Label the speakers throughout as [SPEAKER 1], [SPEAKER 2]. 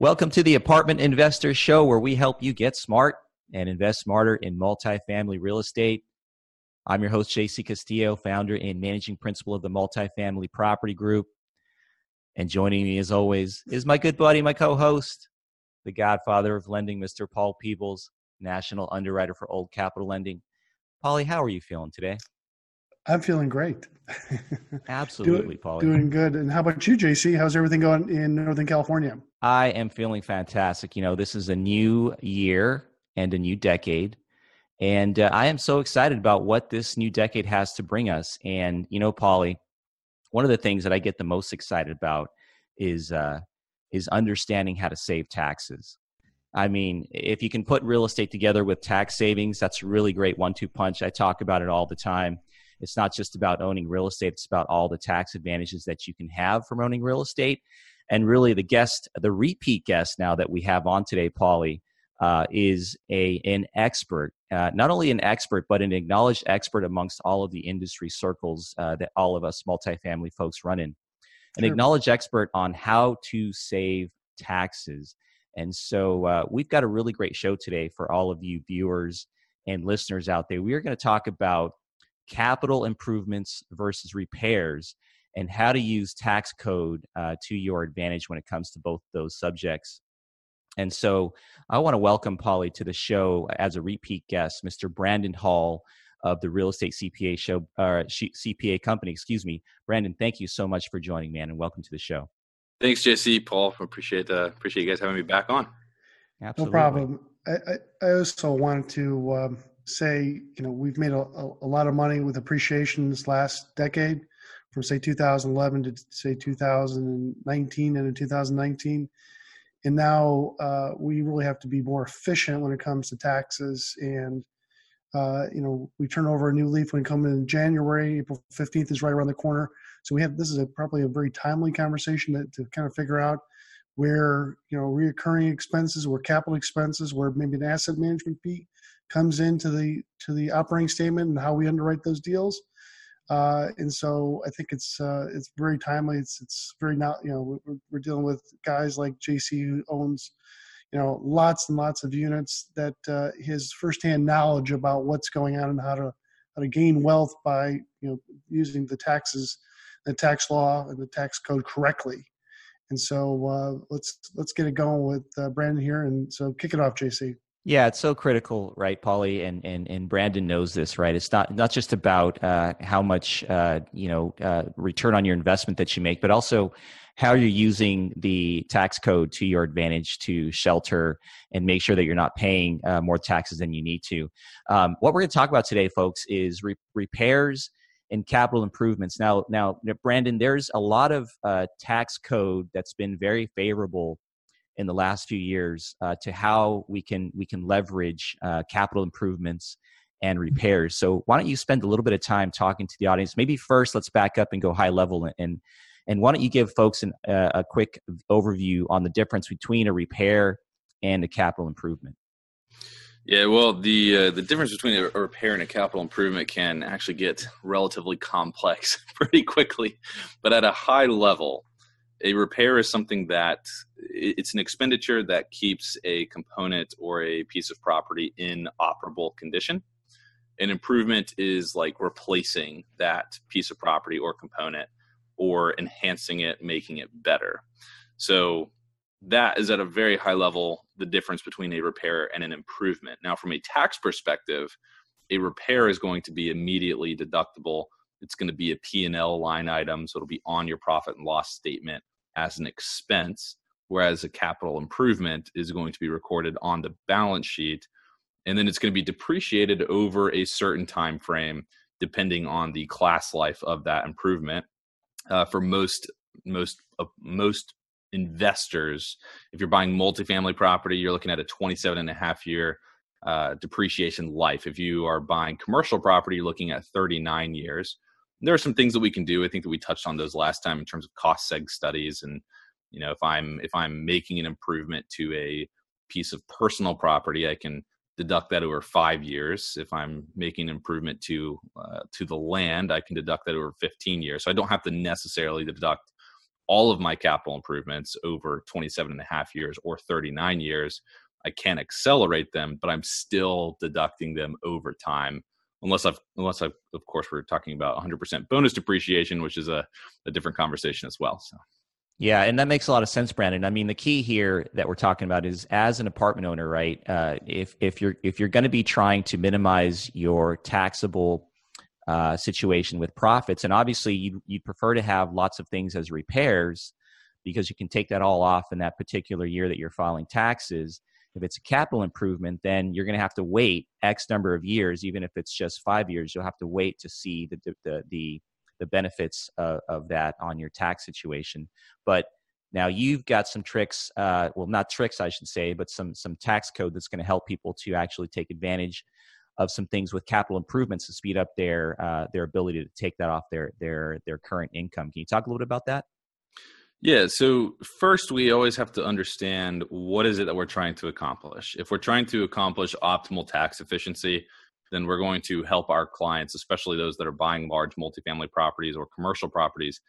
[SPEAKER 1] Welcome to the Apartment Investor Show, where we help you get smart and invest smarter in multifamily real estate. I'm your host, JC Castillo, founder and managing principal of the Multifamily Property Group. And joining me, as always, is my good buddy, my co host, the godfather of lending, Mr. Paul Peebles, national underwriter for Old Capital Lending. Paulie, how are you feeling today?
[SPEAKER 2] I'm feeling great.
[SPEAKER 1] Absolutely, Paul.
[SPEAKER 2] Doing good. And how about you, JC? How's everything going in Northern California?
[SPEAKER 1] I am feeling fantastic. You know, this is a new year and a new decade. And uh, I am so excited about what this new decade has to bring us. And, you know, Paulie, one of the things that I get the most excited about is uh, is understanding how to save taxes. I mean, if you can put real estate together with tax savings, that's a really great one-two punch. I talk about it all the time it's not just about owning real estate, it's about all the tax advantages that you can have from owning real estate. And really, the guest, the repeat guest now that we have on today, Paulie, uh, is a an expert, uh, not only an expert, but an acknowledged expert amongst all of the industry circles uh, that all of us multifamily folks run in. An sure. acknowledged expert on how to save taxes. And so uh, we've got a really great show today for all of you viewers and listeners out there. We are going to talk about capital improvements versus repairs and how to use tax code uh, to your advantage when it comes to both those subjects. And so I want to welcome Paulie to the show as a repeat guest, Mr. Brandon Hall of the Real Estate CPA show, uh, CPA company, excuse me. Brandon, thank you so much for joining, man, and welcome to the show.
[SPEAKER 3] Thanks, JC, Paul. Appreciate uh, appreciate you guys having me back on.
[SPEAKER 2] Absolutely. No problem. I, I also wanted to um, say, you know, we've made a, a, lot of money with appreciation this last decade, from say 2011 to say 2019 and in 2019, and now uh, we really have to be more efficient when it comes to taxes. And uh, you know, we turn over a new leaf when come in January. April 15th is right around the corner, so we have this is a, probably a very timely conversation to, to kind of figure out where you know reoccurring expenses, where capital expenses, where maybe an asset management fee comes into the to the operating statement and how we underwrite those deals. Uh, and so I think it's uh, it's very timely. It's it's very not you know we're, we're, dealing with guys like JC who owns you know lots and lots of units that uh, his firsthand knowledge about what's going on and how to how to gain wealth by you know using the taxes, the tax law and the tax code correctly. And so uh, let's let's get it going with uh, Brandon here. And so kick it off, JC.
[SPEAKER 1] Yeah, it's so critical, right, Paulie, and and and Brandon knows this, right? It's not not just about uh, how much uh, you know uh, return on your investment that you make, but also how you're using the tax code to your advantage to shelter and make sure that you're not paying uh, more taxes than you need to. Um, what we're going to talk about today, folks, is re- repairs and capital improvements. Now, now, Brandon, there's a lot of uh, tax code that's been very favorable in the last few years uh, to how we can we can leverage uh, capital improvements and repairs. So why don't you spend a little bit of time talking to the audience? Maybe first let's back up and go high level and and why don't you give folks an, uh, a quick overview on the difference between a repair and a capital improvement?
[SPEAKER 3] Yeah, well, the uh, the difference between a repair and a capital improvement can actually get relatively complex pretty quickly. But at a high level, a repair is something that it's an expenditure that keeps a component or a piece of property in operable condition. An improvement is like replacing that piece of property or component or enhancing it making it better. So that is at a very high level the difference between a repair and an improvement. Now from a tax perspective a repair is going to be immediately deductible. It's going to be a p&l line item so it'll be on your profit and loss statement as an expense, whereas a capital improvement is going to be recorded on the balance sheet and then it's going to be depreciated over a certain time frame depending on the class life of that improvement. Uh, for most most uh, most investors if you're buying multifamily property you're looking at a 27 and a half year uh, depreciation life. If you are buying commercial property you're looking at 39 years there are some things that we can do. I think that we touched on those last time in terms of cost seg studies and you know if I'm if I'm making an improvement to a piece of personal property, I can deduct that over five years. If I'm making an improvement to uh, to the land, I can deduct that over 15 years. So I don't have to necessarily deduct all of my capital improvements over 27 and a half years or 39 years, I can accelerate them, but I'm still deducting them over time. Unless I've, unless I've, of course, we're talking about 100% bonus depreciation, which is a, a different conversation as well. So.
[SPEAKER 1] Yeah, and that makes a lot of sense, Brandon. I mean, the key here that we're talking about is as an apartment owner, right? Uh, if if you're if you're going to be trying to minimize your taxable uh, situation with profits, and obviously you you'd prefer to have lots of things as repairs because you can take that all off in that particular year that you're filing taxes. If it's a capital improvement, then you're going to have to wait X number of years, even if it's just five years. You'll have to wait to see the the the the benefits of, of that on your tax situation. But now you've got some tricks, uh, well, not tricks, I should say, but some some tax code that's going to help people to actually take advantage of some things with capital improvements to speed up their uh, their ability to take that off their their their current income. Can you talk a little bit about that?
[SPEAKER 3] Yeah, so first we always have to understand what is it that we're trying to accomplish. If we're trying to accomplish optimal tax efficiency, then we're going to help our clients, especially those that are buying large multifamily properties or commercial properties.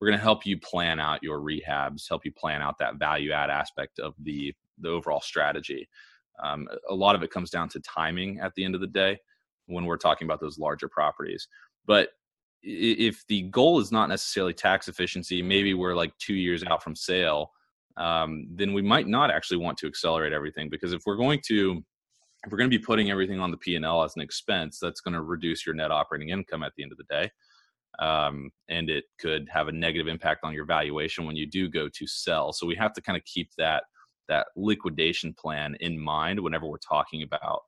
[SPEAKER 3] We're going to help you plan out your rehabs, help you plan out that value add aspect of the the overall strategy. Um, a lot of it comes down to timing at the end of the day when we're talking about those larger properties. But if the goal is not necessarily tax efficiency, maybe we're like two years out from sale, um, then we might not actually want to accelerate everything because if we're going to if we're going to be putting everything on the P&L as an expense, that's going to reduce your net operating income at the end of the day. Um, and it could have a negative impact on your valuation when you do go to sell. So we have to kind of keep that that liquidation plan in mind whenever we're talking about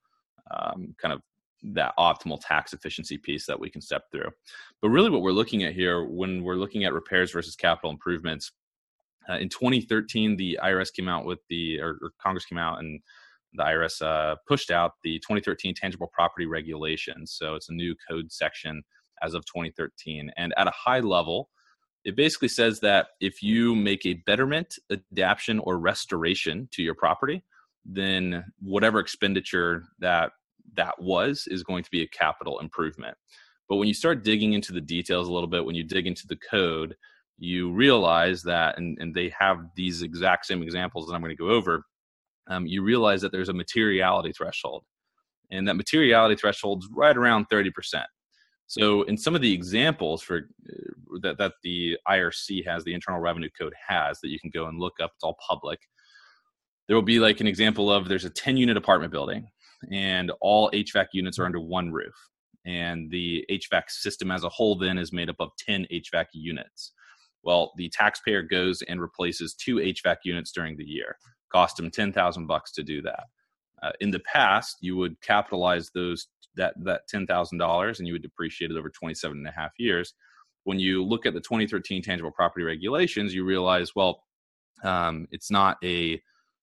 [SPEAKER 3] um, kind of that optimal tax efficiency piece that we can step through. But really, what we're looking at here when we're looking at repairs versus capital improvements, uh, in 2013, the IRS came out with the or, or Congress came out and the IRS uh, pushed out the 2013 tangible property regulations. So it's a new code section as of 2013. And at a high level, it basically says that if you make a betterment, adaptation, or restoration to your property, then whatever expenditure that that was is going to be a capital improvement. But when you start digging into the details a little bit, when you dig into the code, you realize that, and, and they have these exact same examples that I'm going to go over um, you realize that there's a materiality threshold. And that materiality threshold is right around 30%. So in some of the examples for uh, that, that the IRC has, the Internal Revenue Code has that you can go and look up, it's all public. There will be like an example of there's a 10 unit apartment building and all HVAC units are under one roof. And the HVAC system as a whole then is made up of 10 HVAC units. Well, the taxpayer goes and replaces two HVAC units during the year cost them 10,000 bucks to do that. Uh, in the past, you would capitalize those that that $10,000 and you would depreciate it over 27 and a half years. When you look at the 2013 tangible property regulations, you realize, well, um, it's not a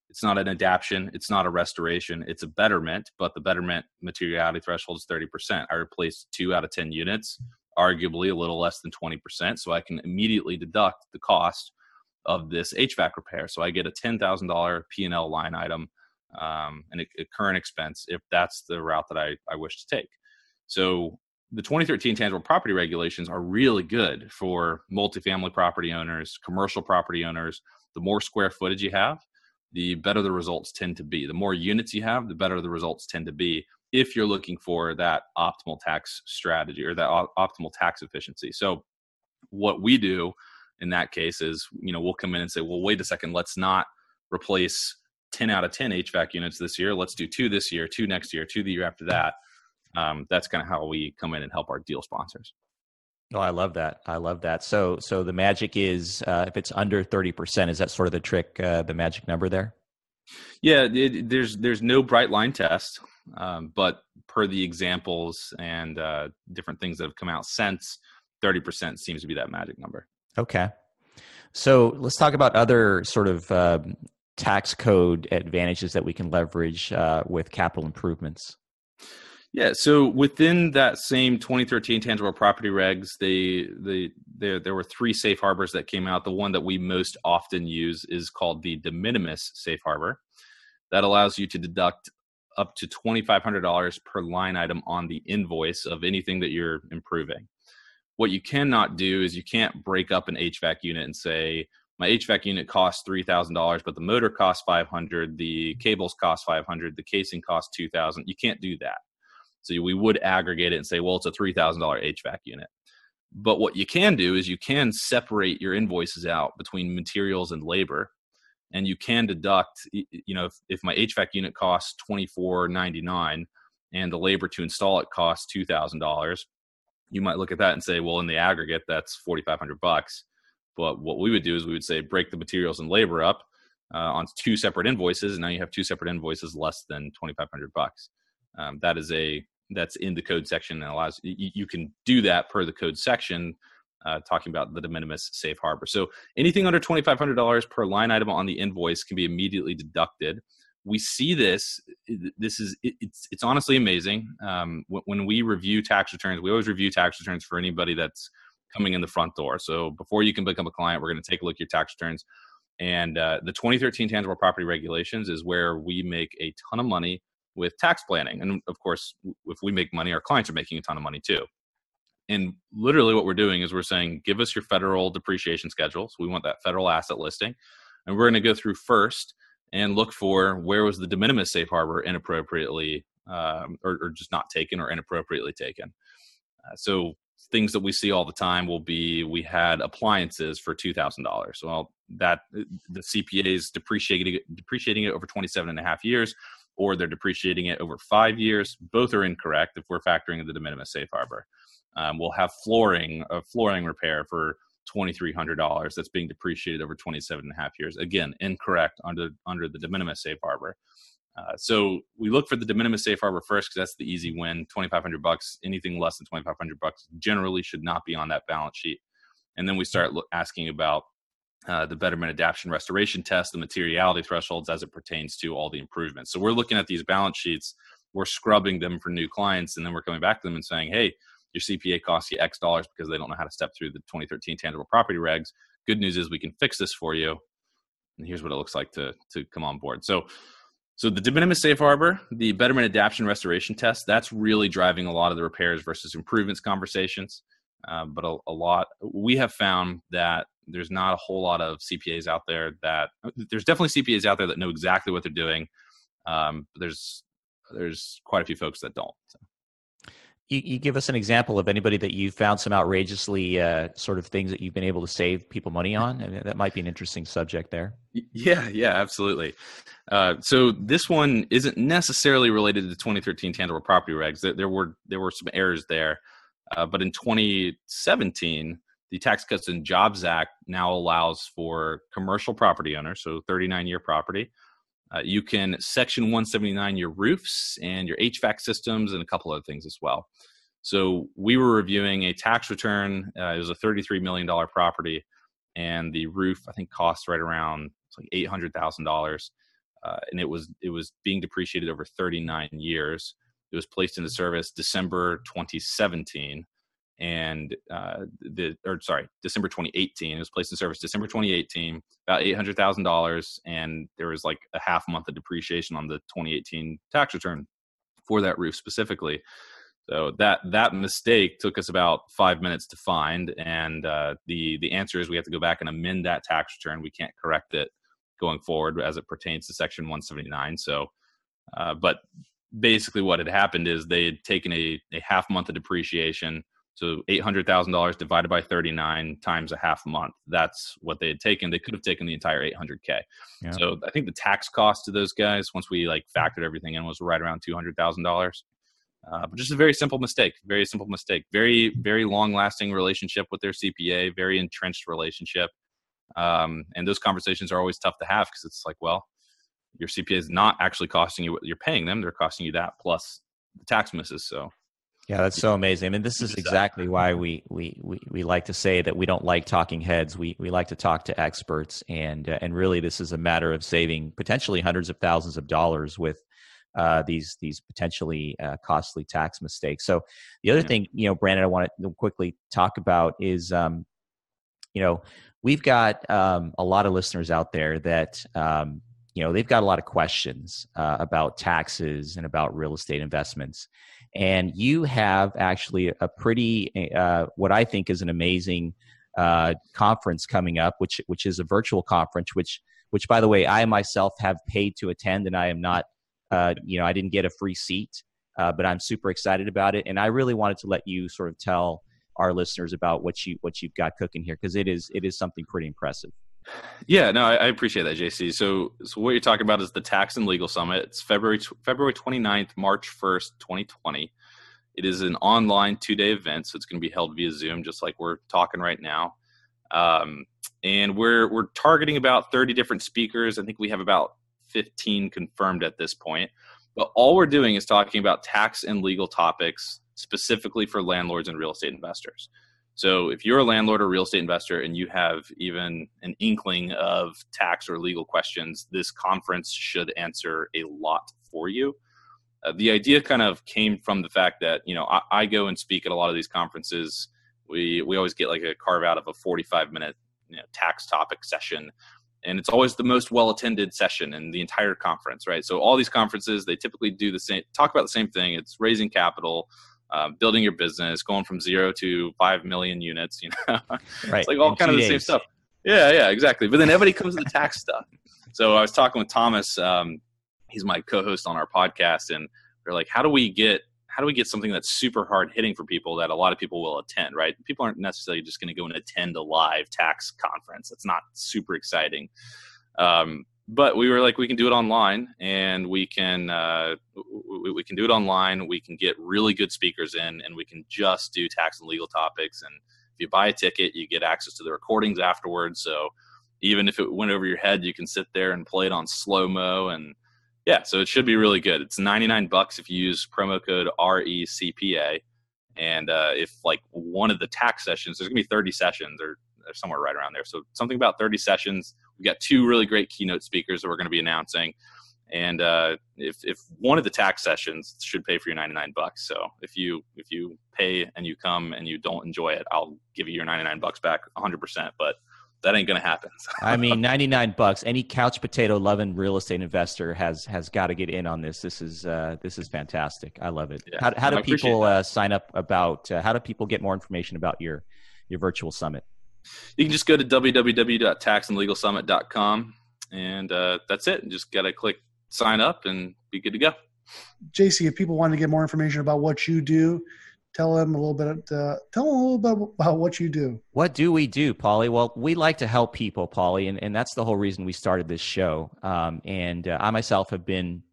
[SPEAKER 3] it's not an adaptation it's not a restoration it's a betterment but the betterment materiality threshold is 30% i replaced two out of 10 units arguably a little less than 20% so i can immediately deduct the cost of this HVAC repair. So I get a $10,000 P&L line item um, and a, a, current expense if that's the route that I, I wish to take. So the 2013 tangible property regulations are really good for multifamily property owners, commercial property owners. The more square footage you have, the better the results tend to be. The more units you have, the better the results tend to be if you're looking for that optimal tax strategy or that optimal tax efficiency. So what we do in that case is you know we'll come in and say well wait a second let's not replace 10 out of 10 hvac units this year let's do two this year two next year two the year after that um, that's kind of how we come in and help our deal sponsors
[SPEAKER 1] oh i love that i love that so so the magic is uh, if it's under 30% is that sort of the trick uh, the magic number there
[SPEAKER 3] yeah it, there's there's no bright line test um, but per the examples and uh, different things that have come out since 30% seems to be that magic number
[SPEAKER 1] Okay. So let's talk about other sort of uh, tax code advantages that we can leverage uh, with capital improvements.
[SPEAKER 3] Yeah, so within that same 2013 tangible property regs, they, they, there, there were three safe harbors that came out. The one that we most often use is called the de minimis safe harbor. That allows you to deduct up to $2,500 per line item on the invoice of anything that you're improving. What you cannot do is you can't break up an HVAC unit and say, my HVAC unit costs three thousand dollars, but the motor costs five hundred, the cables cost five hundred, the casing costs two thousand. You can't do that. So we would aggregate it and say, well, it's a three thousand dollar HVAC unit. But what you can do is you can separate your invoices out between materials and labor, and you can deduct. You know, if, if my HVAC unit costs twenty four ninety nine, and the labor to install it costs two thousand dollars, you might look at that and say, well, in the aggregate, that's forty five hundred bucks but what we would do is we would say break the materials and labor up uh, on two separate invoices, and now you have two separate invoices less than twenty five hundred bucks. Um, that is a that's in the code section and allows you, you can do that per the code section uh, talking about the de minimis safe harbor. So anything under twenty five hundred dollars per line item on the invoice can be immediately deducted. We see this. This is it, it's it's honestly amazing. Um, when we review tax returns, we always review tax returns for anybody that's coming in the front door. So before you can become a client, we're going to take a look at your tax returns. And uh, the 2013 tangible property regulations is where we make a ton of money with tax planning. And of course, if we make money, our clients are making a ton of money too. And literally, what we're doing is we're saying, give us your federal depreciation schedules. We want that federal asset listing. And we're going to go through first and look for where was the de minimis safe harbor inappropriately um, or, or, just not taken or inappropriately taken. Uh, so things that we see all the time will be we had appliances for $2000 well that uh, the cpa is depreciating depreciating it over 27 and a half years or they're depreciating it over five years both are incorrect if we're factoring in the de minimis safe harbor um, we'll have flooring a flooring repair for $2300 that's being depreciated over 27 and a half years again incorrect under under the de minimis safe harbor uh, so we look for the de minimis safe harbor first because that's the easy win. Twenty five hundred bucks. Anything less than twenty five hundred bucks generally should not be on that balance sheet. And then we start look, asking about uh, the betterment adaptation restoration test, the materiality thresholds as it pertains to all the improvements. So we're looking at these balance sheets, we're scrubbing them for new clients, and then we're coming back to them and saying, hey, your CPA costs you X dollars because they don't know how to step through the 2013 tangible property regs. Good news is we can fix this for you. And here's what it looks like to to come on board. So so the de minimis safe harbor, the betterment adaptation restoration test, that's really driving a lot of the repairs versus improvements conversations. Uh, but a, a, lot, we have found that there's not a whole lot of CPAs out there that there's definitely CPAs out there that know exactly what they're doing. Um, but there's there's quite a few folks that don't. So
[SPEAKER 1] you, you, give us an example of anybody that you found some outrageously uh, sort of things that you've been able to save people money on? I mean, that might be an interesting subject there.
[SPEAKER 3] Yeah, yeah, absolutely. Uh, so this one isn't necessarily related to the 2013 tangible property regs. There, there were there were some errors there, uh, but in 2017, the Tax Cuts and Jobs Act now allows for commercial property owners, so 39 year property. Uh, you can Section 179 your roofs and your HVAC systems and a couple other things as well. So we were reviewing a tax return. Uh, it was a $33 million property, and the roof I think cost right around like eight hundred thousand uh, dollars, and it was it was being depreciated over 39 years. It was placed into service December 2017, and uh, the or sorry December 2018. It was placed in service December 2018, about eight hundred thousand dollars, and there was like a half month of depreciation on the 2018 tax return for that roof specifically. So that that mistake took us about five minutes to find, and uh, the the answer is we have to go back and amend that tax return. We can't correct it going forward as it pertains to Section 179. So, uh, but basically, what had happened is they had taken a, a half month of depreciation. So eight hundred thousand dollars divided by thirty nine times a half month. That's what they had taken. They could have taken the entire eight hundred k. So I think the tax cost to those guys, once we like factored everything in, was right around two hundred thousand dollars. Uh, but just a very simple mistake. Very simple mistake. Very very long lasting relationship with their CPA. Very entrenched relationship. Um, and those conversations are always tough to have because it's like, well, your CPA is not actually costing you what you're paying them; they're costing you that plus the tax misses. So.
[SPEAKER 1] Yeah, that's so amazing. I mean, this is exactly why we, we, we, we like to say that we don't like talking heads. We, we like to talk to experts, and uh, and really, this is a matter of saving potentially hundreds of thousands of dollars with uh, these these potentially uh, costly tax mistakes. So the other thing, you know, Brandon, I want to quickly talk about is, um, you know, we've got um, a lot of listeners out there that um, you know they've got a lot of questions uh, about taxes and about real estate investments and you have actually a pretty uh, what i think is an amazing uh, conference coming up, which which is a virtual conference, which which by the way I myself have paid to attend, and I am not, uh, you know, I didn't get a free seat, uh, but I'm super excited about it, and I really wanted to let you sort of tell our listeners about what you what you've got cooking here because it is it is something pretty impressive.
[SPEAKER 3] Yeah, no, I, I, appreciate that, JC. So, so what you're talking about is the Tax and Legal Summit. It's February February 29th, March 1st, 2020. It is an online two day event, so it's going to be held via Zoom, just like we're talking right now. Um, and we're we're targeting about 30 different speakers. I think we have about 15 confirmed at this point. But all we're doing is talking about tax and legal topics specifically for landlords and real estate investors. So if you're a landlord or real estate investor and you have even an inkling of tax or legal questions, this conference should answer a lot for you. Uh, the idea kind of came from the fact that you know I, I, go and speak at a lot of these conferences. We we always get like a carve out of a 45 minute you know, tax topic session, and it's always the most well attended session in the entire conference, right? So all these conferences they typically do the same, talk about the same thing. It's raising capital, uh, building your business, going from zero to five million units. You know,
[SPEAKER 1] right?
[SPEAKER 3] it's like all kind of the days. same stuff. Yeah, yeah, exactly. But then everybody comes to the tax stuff. So I was talking with Thomas. Um, he's my co-host on our podcast, and they're like, "How do we get how do we get something that's super hard hitting for people that a lot of people will attend? Right? People aren't necessarily just going to go and attend a live tax conference. It's not super exciting. Um, but we were like we can do it online and we can uh, we, we, can do it online we can get really good speakers in and we can just do tax and legal topics and if you buy a ticket you get access to the recordings afterwards so even if it went over your head you can sit there and play it on slow mo and yeah so it should be really good it's 99 bucks if you use promo code recpa and uh, if like one of the tax sessions there's gonna be 30 sessions or somewhere right around there. So something about 30 sessions. We've got two really great keynote speakers that we're going to be announcing. And uh, if, if one of the tax sessions should pay for your 99 bucks. So if you if you pay and you come and you don't enjoy it, I'll give you your 99 bucks back 100%. But that ain't gonna happen.
[SPEAKER 1] I mean, 99 bucks. Any couch potato loving real estate investor has has got to get in on this. This is uh, this is fantastic. I love it. Yeah, how, how do people uh, sign up about? Uh, how do people get more information about your your virtual summit?
[SPEAKER 3] You can just go to www.taxandlegalsummit.com and uh, that's it. Just got to click sign up and be good to go.
[SPEAKER 2] JC, if people want to get more information about what you do, tell them a little bit. Uh, tell them a little bit about what you do.
[SPEAKER 1] What do we do, Paulie? Well, we like to help people, Paulie, and, and that's the whole reason we started this show. Um, and uh, I myself have been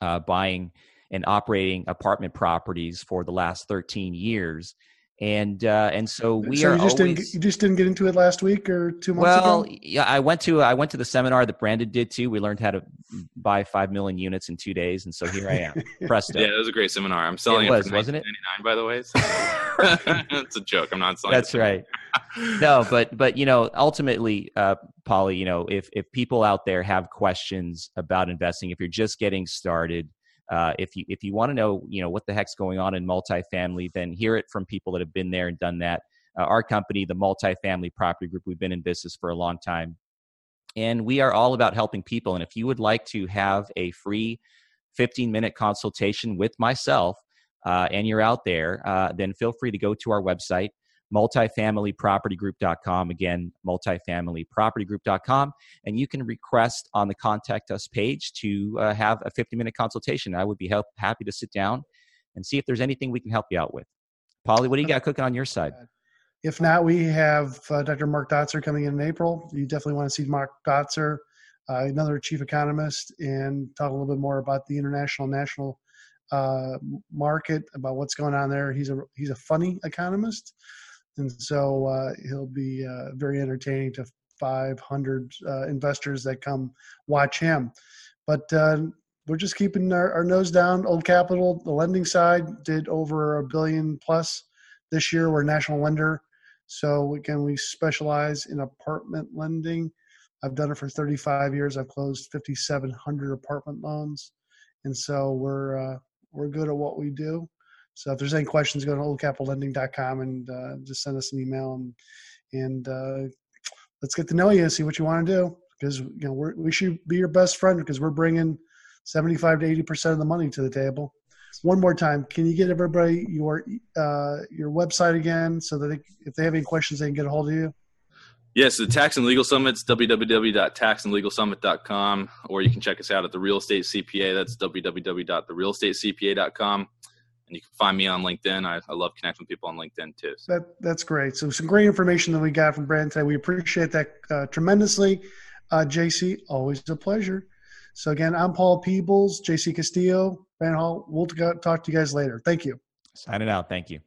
[SPEAKER 1] uh, buying and operating apartment properties for the last 13 years and uh, and so we so
[SPEAKER 2] are.
[SPEAKER 1] You just
[SPEAKER 2] always, didn't you just didn't get into it last week or two months
[SPEAKER 1] well,
[SPEAKER 2] ago. Well,
[SPEAKER 1] yeah, I went to I went to the seminar that Brandon did too. We learned how to buy five million units in two days, and so here I am. Presto.
[SPEAKER 3] Yeah, it was a great seminar. I'm selling it, was, it for wasn't it? By the way, so. it's a joke. I'm not selling.
[SPEAKER 1] That's right. no, but but you know, ultimately, uh, Paulie, you know, if if people out there have questions about investing, if you're just getting started uh, if you if you want to know you know what the heck's going on in multifamily, then hear it from people that have been there and done that. Uh, our company, the Multifamily Property Group, we've been in business for a long time, and we are all about helping people. And if you would like to have a free 15 minute consultation with myself, uh, and you're out there, uh, then feel free to go to our website multifamilypropertygroup.com. Again, multifamilypropertygroup.com. And you can request on the contact us page to uh, have a 50 minute consultation. I would be help, happy to sit down and see if there's anything we can help you out with. Paulie, what do you got cooking on your side?
[SPEAKER 2] If not, we have uh, Dr. Mark Dotzour coming in in April. You definitely want to see Mark Dotzour, uh, another chief economist, and talk a little bit more about the international national uh, market, about what's going on there. He's a he's a funny economist, and so uh, he'll be uh, very entertaining to 500 uh, investors that come watch him. But uh, we're just keeping our, our, nose down. Old Capital, the lending side, did over a billion plus this year. We're a national lender, so again, we specialize in apartment lending. I've done it for 35 years. I've closed 5,700 apartment loans, and so we're uh, we're good at what we do. So if there's any questions, go to oldcapitallending.com and uh, just send us an email and and uh, let's get to know you and see what you want to do because you know we should be your best friend because we're bringing 75 to 80 percent of the money to the table. one more time, can you get everybody your uh, your website again so that they, if they have any questions, they can get a hold of you?
[SPEAKER 3] Yes, the Tax and Legal Summit's www.taxandlegalsummit.com, or you can check us out at the Real Estate CPA. That's www.therealestatecpa.com. And you can find me on LinkedIn. I, I love connecting with people on LinkedIn too.
[SPEAKER 2] So. That that's great. So some great information that we got from Brandon today. We appreciate that uh, tremendously. Uh, JC, always a pleasure. So again, I'm Paul Peebles, JC Castillo, Van Hall. We'll talk to you guys later. Thank you.
[SPEAKER 1] Signing out. Thank you.